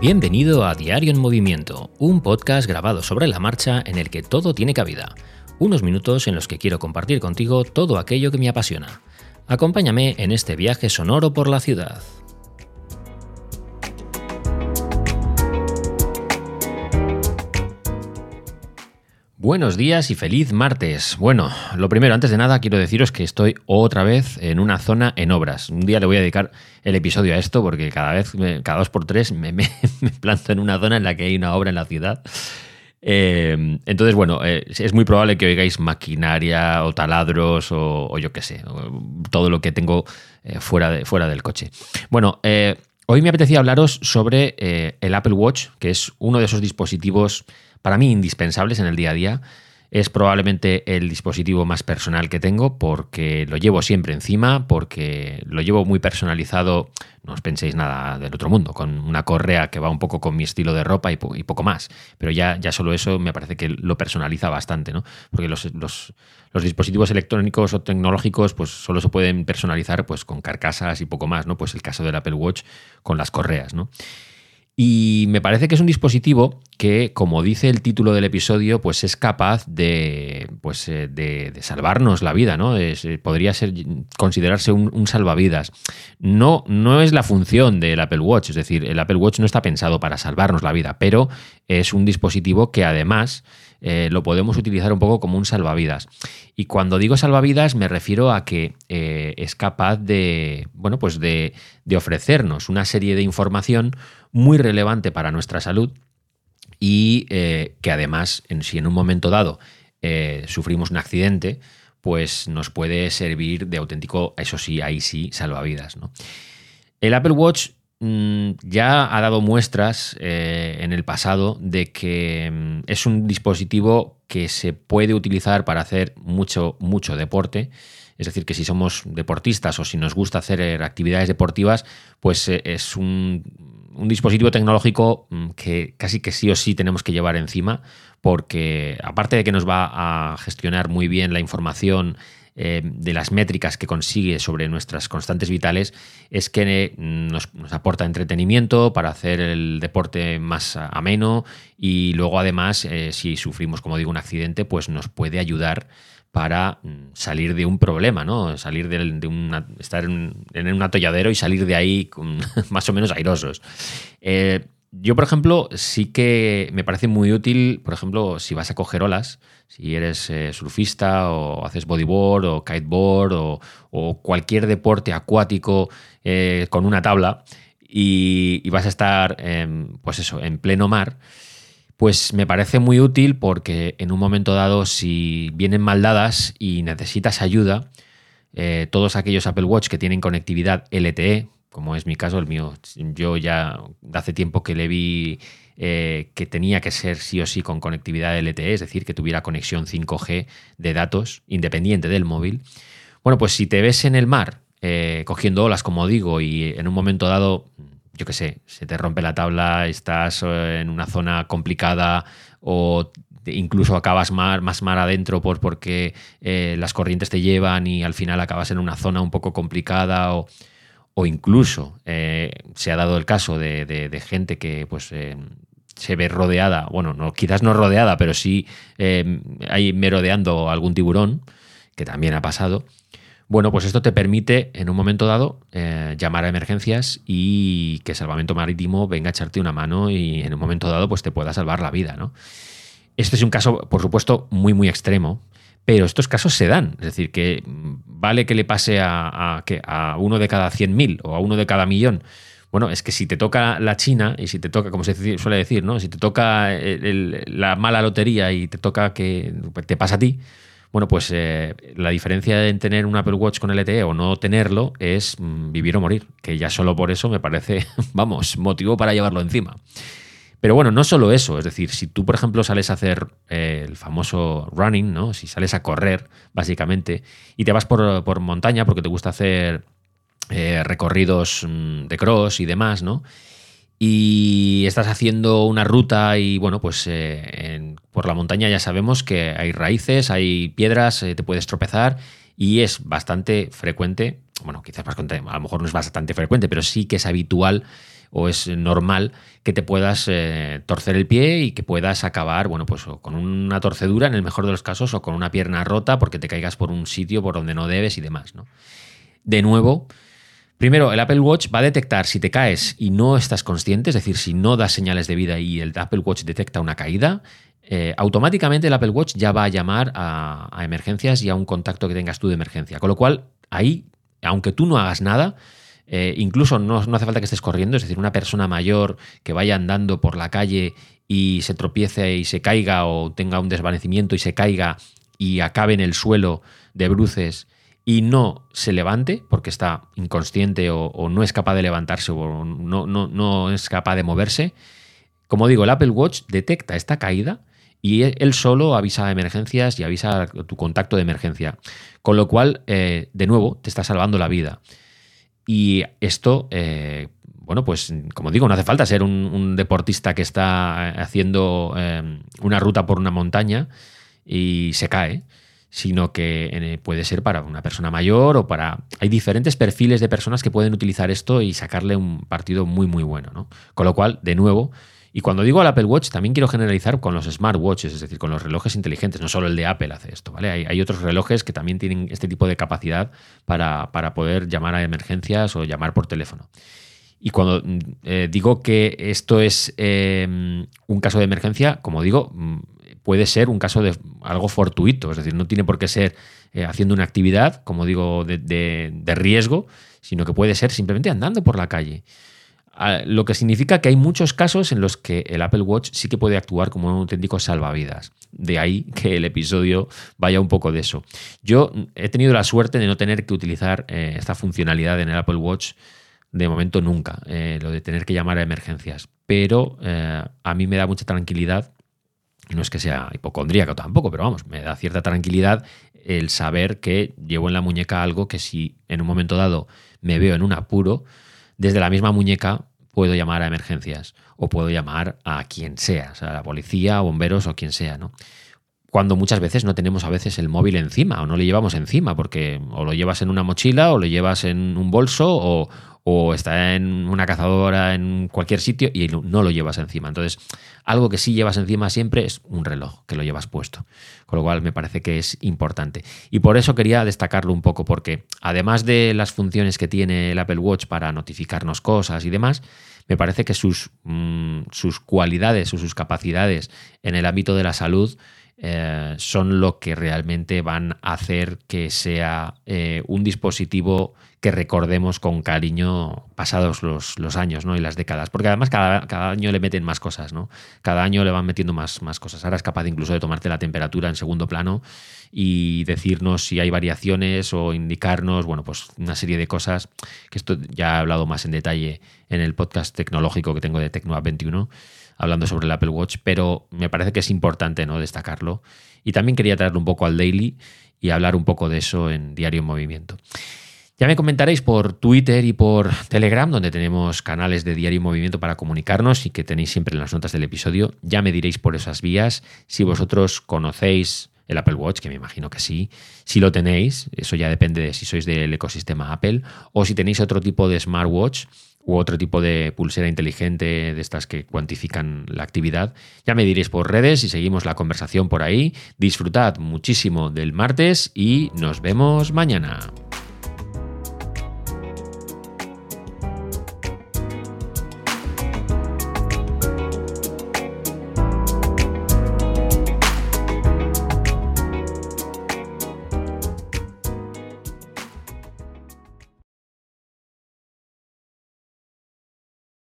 Bienvenido a Diario en Movimiento, un podcast grabado sobre la marcha en el que todo tiene cabida. Unos minutos en los que quiero compartir contigo todo aquello que me apasiona. Acompáñame en este viaje sonoro por la ciudad. Buenos días y feliz martes. Bueno, lo primero, antes de nada, quiero deciros que estoy otra vez en una zona en obras. Un día le voy a dedicar el episodio a esto porque cada vez, cada dos por tres, me, planto en una zona en la que hay una obra en la ciudad. Eh, entonces, bueno, eh, es muy probable que oigáis maquinaria o taladros o, yo qué sé, todo lo que tengo eh, fuera, de, fuera del coche. Bueno, hoy me apetecía hablaros sobre el Apple Watch, que es uno de esos dispositivos para mí indispensables en el día a día. Es probablemente el dispositivo más personal que tengo porque lo llevo siempre encima, porque lo llevo muy personalizado, no os penséis nada del otro mundo, con una correa que va un poco con mi estilo de ropa y, poco más. Pero ya, ya solo eso me parece que lo personaliza bastante, ¿no? Porque los, los, dispositivos electrónicos o tecnológicos pues solo se pueden personalizar pues con carcasas y poco más, ¿no? Pues el caso del Apple Watch con las correas, ¿no? Y me parece que es un dispositivo que, como dice el título del episodio, pues es capaz de, pues, eh, de, salvarnos la vida, ¿no? Eh, podría ser considerarse un, salvavidas. No, no es la función del Apple Watch, es decir, el Apple Watch no está pensado para salvarnos la vida, pero es un dispositivo que además eh, lo podemos utilizar un poco como un salvavidas. Y cuando digo salvavidas me refiero a que es capaz de, bueno, pues de, de ofrecernos una serie de información muy relevante para nuestra salud y eh, que además, en, si en un momento dado eh, sufrimos un accidente, pues nos puede servir de auténtico, eso sí, ahí sí, salvavidas. ¿no? El Apple Watch ya ha dado muestras eh, en el pasado de que mm, es un dispositivo que se puede utilizar para hacer mucho, mucho deporte. Es decir, que si somos deportistas o si nos gusta hacer actividades deportivas, pues es un un dispositivo tecnológico mm, que casi que sí o sí tenemos que llevar encima, porque aparte de que nos va a gestionar muy bien la información eh, de las métricas que consigue sobre nuestras constantes vitales, es que mm, nos, aporta entretenimiento para hacer el deporte más ameno y luego además, eh, si sufrimos, como digo, un accidente, pues nos puede ayudar para mm, salir de un problema, ¿no? Salir de, estar en, un atolladero y salir de ahí más o menos airosos. Eh, yo, por ejemplo, sí que me parece muy útil, por ejemplo, si vas a coger olas, si eres eh, surfista o haces bodyboard o kiteboard o, cualquier deporte acuático eh, con una tabla y, y vas a estar, pues eso, en pleno mar pues me parece muy útil porque en un momento dado, si vienen mal dadas y necesitas ayuda, eh, todos aquellos Apple Watch que tienen conectividad LTE, como es mi caso, el mío, yo ya hace tiempo que le vi eh, que tenía que ser sí o sí con conectividad LTE, es decir, que tuviera conexión 5G de datos independiente del móvil. Bueno, pues si te ves en el mar eh, cogiendo olas, como digo, y en un momento dado yo qué sé, se te rompe la tabla, estás eh, en una zona complicada o incluso acabas más mar adentro por, porque eh, las corrientes te llevan y al final acabas en una zona un poco complicada o, incluso eh, se ha dado el caso de, gente que pues se ve rodeada, bueno, no, quizás no rodeada, pero sí hay merodeando algún tiburón, que también ha pasado. Bueno, pues esto te permite en un momento dado eh, llamar a emergencias y que Salvamento Marítimo venga a echarte una mano y en un momento dado pues te pueda salvar la vida, ¿no? Este es un caso, por supuesto, muy, muy extremo, pero estos casos se dan. Es decir, que vale que le pase a, a uno de cada 100.000 o a uno de cada millón. Bueno, es que si te toca la China y si te toca, como se suele decir, ¿no? Si te toca la mala lotería y te toca que te pasa a ti, bueno, pues eh, la diferencia en tener un Apple Watch con LTE o no tenerlo es mm, vivir o morir, que ya solo por eso me parece, vamos, motivo para llevarlo encima. Pero bueno, no solo eso, es decir, si tú, por ejemplo, sales a hacer eh, el famoso running, ¿no? Si sales a correr, básicamente, y te vas por, montaña porque te gusta hacer eh, recorridos mm, de cross y demás, ¿no? y estás haciendo una ruta y bueno, pues eh, por la montaña ya sabemos que hay raíces, hay piedras, te puedes tropezar y es bastante frecuente, bueno, quizás más a lo mejor no es bastante frecuente, pero sí que es habitual o es normal que te puedas eh, torcer el pie y que puedas acabar, bueno, pues con una torcedura en el mejor de los casos o con una pierna rota porque te caigas por un sitio por donde no debes y demás, ¿no? De nuevo, Primero, el Apple Watch va a detectar si te caes y no estás consciente, es decir, si no das señales de vida y el Apple Watch detecta una caída, eh, automáticamente el Apple Watch ya va a llamar a, emergencias y a un contacto que tengas tú de emergencia. Con lo cual, ahí, aunque tú no hagas nada, eh, incluso no, hace falta que estés corriendo, es decir, una persona mayor que vaya andando por la calle y se tropiece y se caiga o tenga un desvanecimiento y se caiga y acabe en el suelo de bruces y no se levante porque está inconsciente o, no es capaz de levantarse o no, no, no, es capaz de moverse, como digo, el Apple Watch detecta esta caída y él solo avisa a emergencias y avisa a tu contacto de emergencia. Con lo cual, eh, de nuevo, te está salvando la vida. Y esto, eh, bueno, pues como digo, no hace falta ser un, deportista que está haciendo eh, una ruta por una montaña y se cae sino que eh, puede ser para una persona mayor o para... Hay diferentes perfiles de personas que pueden utilizar esto y sacarle un partido muy, muy bueno. ¿no? Con lo cual, de nuevo, y cuando digo al Apple Watch, también quiero generalizar con los smartwatches, es decir, con los relojes inteligentes. No solo el de Apple hace esto, ¿vale? Hay, otros relojes que también tienen este tipo de capacidad para, poder llamar a emergencias o llamar por teléfono. Y cuando mm, eh, digo que esto es eh, un caso de emergencia, como digo, mm, puede ser un caso de algo fortuito, es decir, no tiene por qué ser eh, haciendo una actividad, como digo, de, riesgo, sino que puede ser simplemente andando por la calle. Lo que significa que hay muchos casos en los que el Apple Watch sí que puede actuar como un auténtico salvavidas. De ahí que el episodio vaya un poco de eso. Yo he tenido la suerte de no tener que utilizar eh, esta funcionalidad en el Apple Watch de momento nunca, eh, lo de tener que llamar a emergencias. Pero a mí me da mucha tranquilidad no es que sea hipocondríaco tampoco, pero vamos, me da cierta tranquilidad el saber que llevo en la muñeca algo que si en un momento dado me veo en un apuro, desde la misma muñeca puedo llamar a emergencias o puedo llamar a quien sea, o sea, a la policía, bomberos o quien sea, ¿no? Cuando muchas veces no tenemos a veces el móvil encima o no lo llevamos encima, porque o lo llevas en una mochila o lo llevas en un bolso o, o está en una cazadora en cualquier sitio y no, lo llevas encima. Entonces, algo que sí llevas encima siempre es un reloj que lo llevas puesto. Con lo cual me parece que es importante. Y por eso quería destacarlo un poco, porque además de las funciones que tiene el Apple Watch para notificarnos cosas y demás, me parece que sus, mm, sus cualidades o sus capacidades en el ámbito de la salud eh, son lo que realmente van a hacer que sea eh, un dispositivo que recordemos con cariño pasados los, años ¿no? y las décadas. Porque además cada, cada, año le meten más cosas, ¿no? Cada año le van metiendo más, más cosas. Ahora es capaz incluso de tomarte la temperatura en segundo plano y decirnos si hay variaciones o indicarnos, bueno, pues una serie de cosas, que esto ya he hablado más en detalle en el podcast tecnológico que tengo de TecnoApp 21, hablando sobre el Apple Watch, pero me parece que es importante ¿no? destacarlo. Y también quería traerlo un poco al daily y hablar un poco de eso en Diario en Movimiento. Ya me comentaréis por Twitter y por Telegram, donde tenemos canales de diario y movimiento para comunicarnos y que tenéis siempre en las notas del episodio. Ya me diréis por esas vías si vosotros conocéis el Apple Watch, que me imagino que sí. Si lo tenéis, eso ya depende de si sois del ecosistema Apple, o si tenéis otro tipo de smartwatch u otro tipo de pulsera inteligente de estas que cuantifican la actividad. Ya me diréis por redes y seguimos la conversación por ahí. Disfrutad muchísimo del martes y nos vemos mañana.